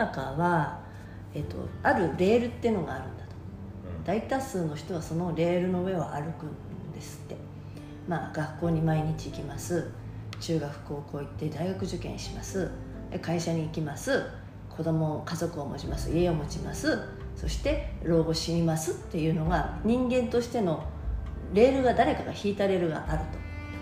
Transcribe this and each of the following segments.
中は、えっと、あるレールっていうのがあるんだと。大多数の人はそのレールの上を歩くんですって。まあ学校に毎日行きます。中学高校行って大学受験します。会社に行きます。子供家族を持ちます。家を持ちます。そして老後死にますっていうのが人間としてのレールが誰かが引いたレールがあると。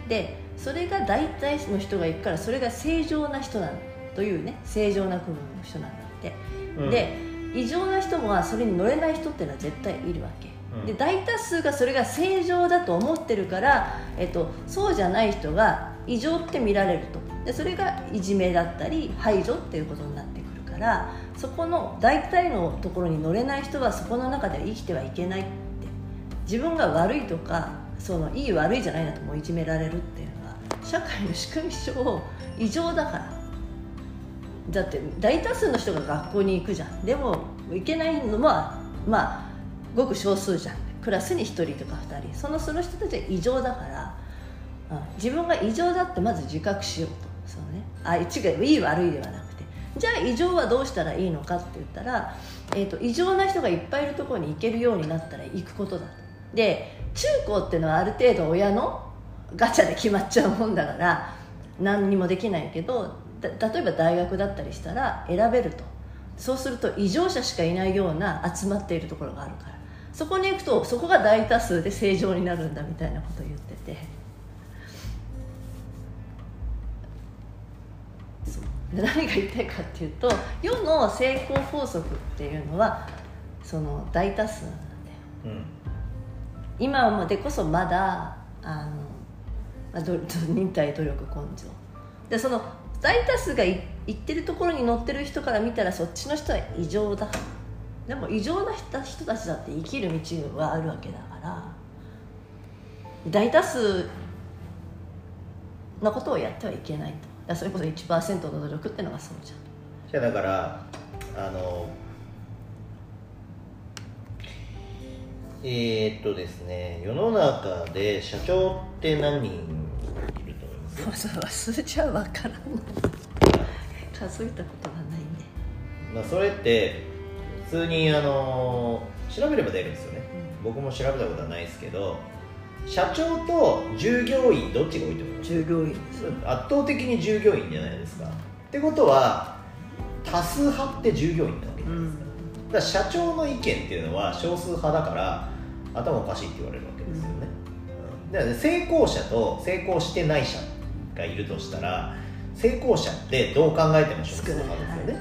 でそれが大体の人が行くからそれが正常な人なんというね正常な区分の人なんだって、うん、で異常な人もそれに乗れない人っていうのは絶対いるわけ、うん、で大多数がそれが正常だと思ってるから、えっと、そうじゃない人が異常って見られると。でそれがいじめだったり排除っていうことになってくるからそこの大体のところに乗れない人はそこの中では生きてはいけないって。自分が悪いとかそのいい悪いじゃないなともいじめられるっていうのは社会の仕組み上異常だからだって大多数の人が学校に行くじゃん。でも行けないのはまあごく少数じゃん。クラスに1人とか2人。そのその人たちは異常だから、うん、自分が異常だってまず自覚しようと。そうね。あ違う。いい悪いではなくて。じゃあ異常はどうしたらいいのかって言ったら、えーと、異常な人がいっぱいいるところに行けるようになったら行くことだと。で中高っていうのはある程度親のガチャで決まっちゃうもんだから何にもできないけど例えば大学だったりしたら選べると。そうすると異常者しかいないような集まっているところがあるから。そこに行くとそこが大多数で正常になるんだみたいなことを言ってて。何が言いたいかっていうと世の成功法則っていうのはその大多数なんだよ、うん、今までこそまだあの 忍耐努力根性。でその大多数が行ってるところに乗ってる人から見たらそっちの人は異常だ。でも異常な人たちだって生きる道はあるわけだから。大多数のことをやってはいけないと。それこそ1%の努力ってのがそうじゃん。じゃあだからあのえー、っとですね世の中で社長って何人そうそう数字は分からない数えたことがないねまあそれって普通にあの調べれば出るんですよね、うん、僕も調べたことはないですけど社長と従業員どっちが多いと思います？従業員圧倒的に従業員じゃないですか。ってことは多数派って従業員なわけじゃないですか、うん、だから社長の意見っていうのは少数派だから頭おかしいって言われるわけですよね、うん、だから成功者と成功してない者がいるとしたら成功者ってどう考えても少数派ですよね、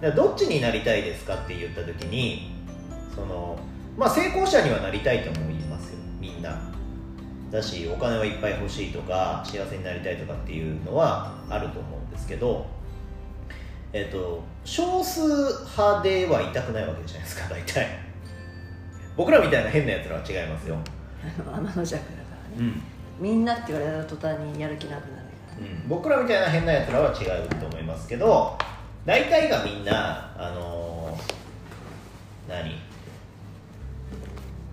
はい、どっちになりたいですかって言った時にそのまあ成功者にはなりたいと思いますよ。みんな。だしお金はいっぱい欲しいとか幸せになりたいとかっていうのはあると思うんですけどえっ、と少数派ではいたくないわけじゃないですか 大体。僕らみたいな変なやつらは違いますよ。天の弱だからね、うんみんなって言われた途端にやる気なくなる、うん、僕らみたいな変なやつらは違うと思いますけど大体がみんなあのー、何？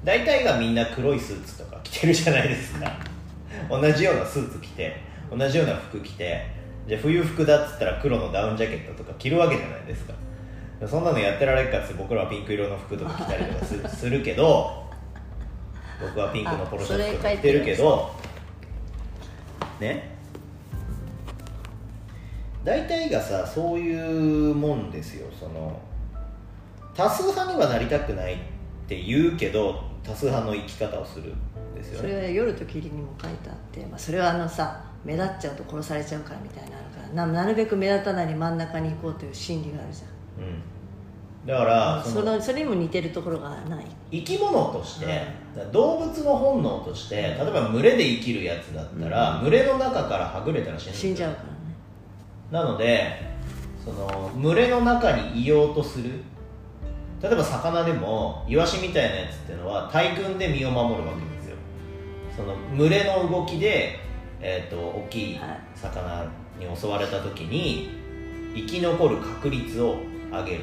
大体がみんな黒いスーツとか着てるじゃないですか。同じようなスーツ着て同じような服着てじゃ冬服だっつったら黒のダウンジャケットとか着るわけじゃないですか。そんなのやってられるかって僕らはピンク色の服とか着たりとかするけど僕はピンクのポロシャツとか着てるけどね。大体がさそういうもんですよ。その多数派にはなりたくないって言うけど多数派の生き方をするんですよね。それは夜と霧にも書いてあって、まあ、それはあのさ目立っちゃうと殺されちゃうからみたいなのあるからななるべく目立たないに真ん中に行こうという心理があるじゃん、うんだからそのそれにも似てるところがない。生き物として、動物の本能として例えば群れで生きるやつだったら、群れの中からはぐれたら死死んじゃうからね。なのでその群れの中にいようとする。例えば魚でもイワシみたいなやつっていうのは大群で身を守るわけですよ。その群れの動きで、えーと、大きい。魚に襲われた時に生き残る確率を上げる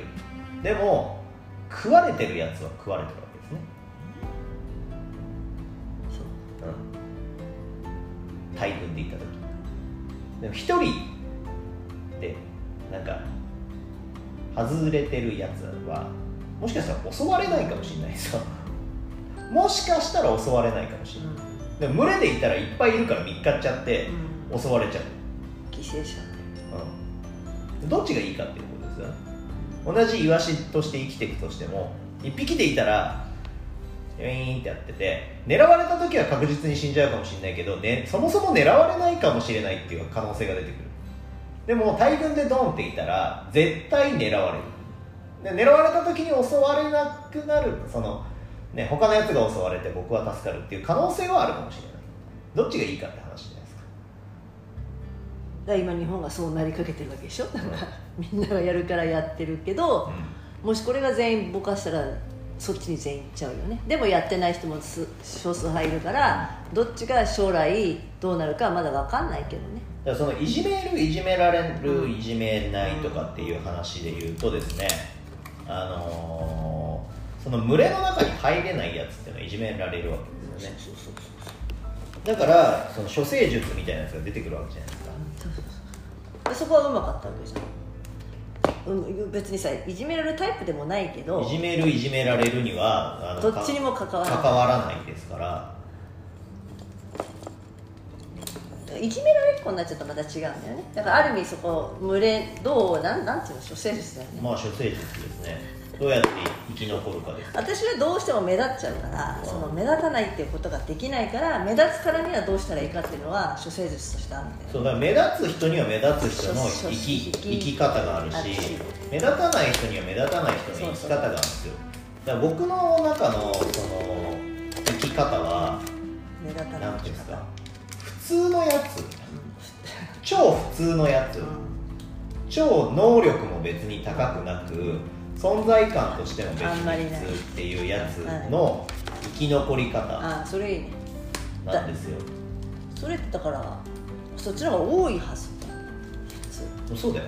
でも食われてるやつは食われてるわけですね。そう、うん、大群でいった時。でも一人でなんか外れてるやつはもしかしたら襲われないかもしれないですよ。もしかしたら襲われないかもしれない、でも群れでいたらいっぱいいるから見っかっちゃって襲われちゃう、犠牲者。うん、どっちがいいかっていうことですよね同じイワシとして生きていくとしても1匹でいたらウィーンってやってて狙われた時は確実に死んじゃうかもしれないけど、ね、そもそも狙われないかもしれないっていう可能性が出てくる。でも大群でドンっていたら絶対狙われる。で狙われた時に襲われなくなるその、ね、他のやつが襲われて僕は助かるっていう可能性はあるかもしれない。どっちがいいかって話。だ今日本がそうなりかけてるわけでしょ？だからみんながやるからやってるけど、もしこれが全員ぼかしたらそっちに全員行っちゃうよね。でもやってない人もす少数派いるからどっちが将来どうなるかはまだ分かんないけどね。だからそのいじめるいじめられるいじめないとかっていう話で言うとですねあのーその群れの中に入れないやつっていうのはいじめられるわけですよね。そうそうそうだからその処世術みたいなやつが出てくるわけじゃないですか。でそこはうまかったわけじゃん、うん、別にさいじめられるタイプでもないけどいじめるいじめられるにはあのどっちにも関わらない。関わらないですからいじめられっ子になっちゃうとまた違うんだよね。だからある意味そこ群れどうなんなんていうの処世術だよね、まあ処世術ですね。どうやって生き残るかです。私はどうしても目立っちゃうからうん。その目立たないっていうことができないから目立つからにはどうしたらいいかっていうのは処世術としてあるんだよね。そうだから目立つ人には目立つ人の生き生き方があるし目立たない人には目立たない人の生き方があるんですよ。だから僕の中のその生き方は目立たない何ていうんですか？普通のやつ。超普通のやつ。うん超能力も別に高くなく存在感としても別に普通っていうやつの生き残り方ああそれいいね。なんですよ。それってだからそっちの方が多いはず普通。そうだよ。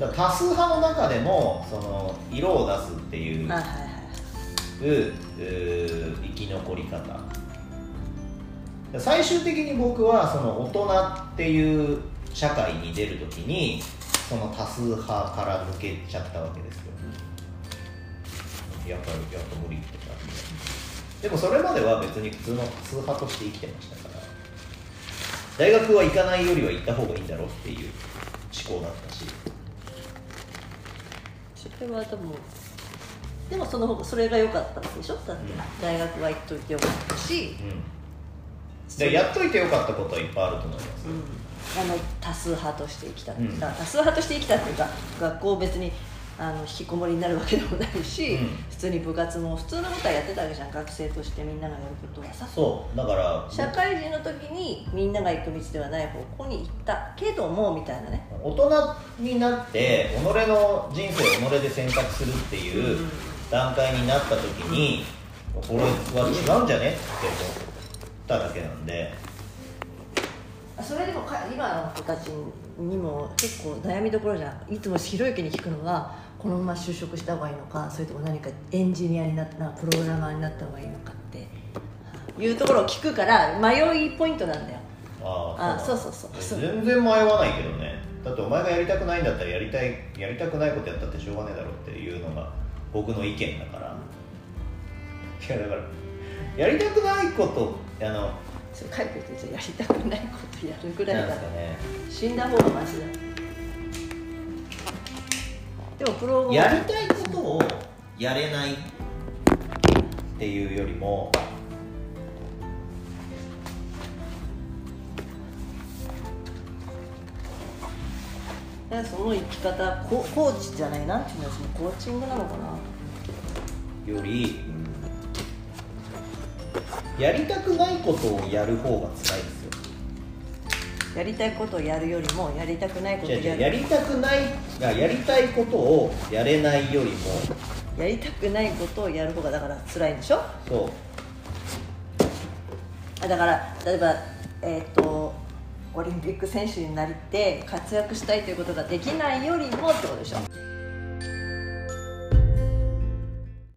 だ多数派の中でもその色を出すっていうはいはい生き残り方最終的に僕はその大人っていう社会に出るときにその多数派から抜けちゃったわけですよ。やっぱりやっと無理ってなってでもそれまでは別に普通の多数派として生きてましたから。大学は行かないよりは行った方がいいんだろうっていう思考だったし。それは多分でもその方がそれが良かったわけでしょ？だってうん。大学は行っといてよかったし、うんでやっといてよかったことはいっぱいあると思います。うん、あの多数派として生きたうん。多数派として生きたっていうか学校別にあの引きこもりになるわけでもないし、うん。普通に部活も普通のことはやってたわけじゃん。学生としてみんながやることはさ。そう。だから社会人の時にみんなが行く道ではない方向に行ったけどもみたいなね。大人になって己の人生を己で選択するっていううん。段階になった時にこれは違うんじゃね？ってただけなんで。それでもか今の子たちにも結構悩みどころじゃん。いつもひろゆきに聞くのはこのまま就職した方がいいのかそれとも何かエンジニアになったプログラマーになった方がいいのかって。いうところを聞くから迷いポイントなんだよ。ああそう。そうそうそう。全然迷わないけどね。だってお前がやりたくないんだったらやりたいやりたくないことやったってしょうがねえだろっていうのが僕の意見だから。いやだからやりたくないことあのそれ書いててじゃやりたくないことやるぐらいだですかね死んだ方がマシだでもプロやりたいことをやれないっていうよりもその生き方ココーチじゃないなんていうのそのコーチングなのかな？よりやりたくないことをやる方が辛いですよ。やりたいことをやるよりもやりたくないことをやる。うやりたくないがやりたいことをやれないよりも。やりたくないことをやる方がだから辛いんでしょ？そう。あだから例えばえっ、とオリンピック選手になりて活躍したいということができないよりもってことでしょ？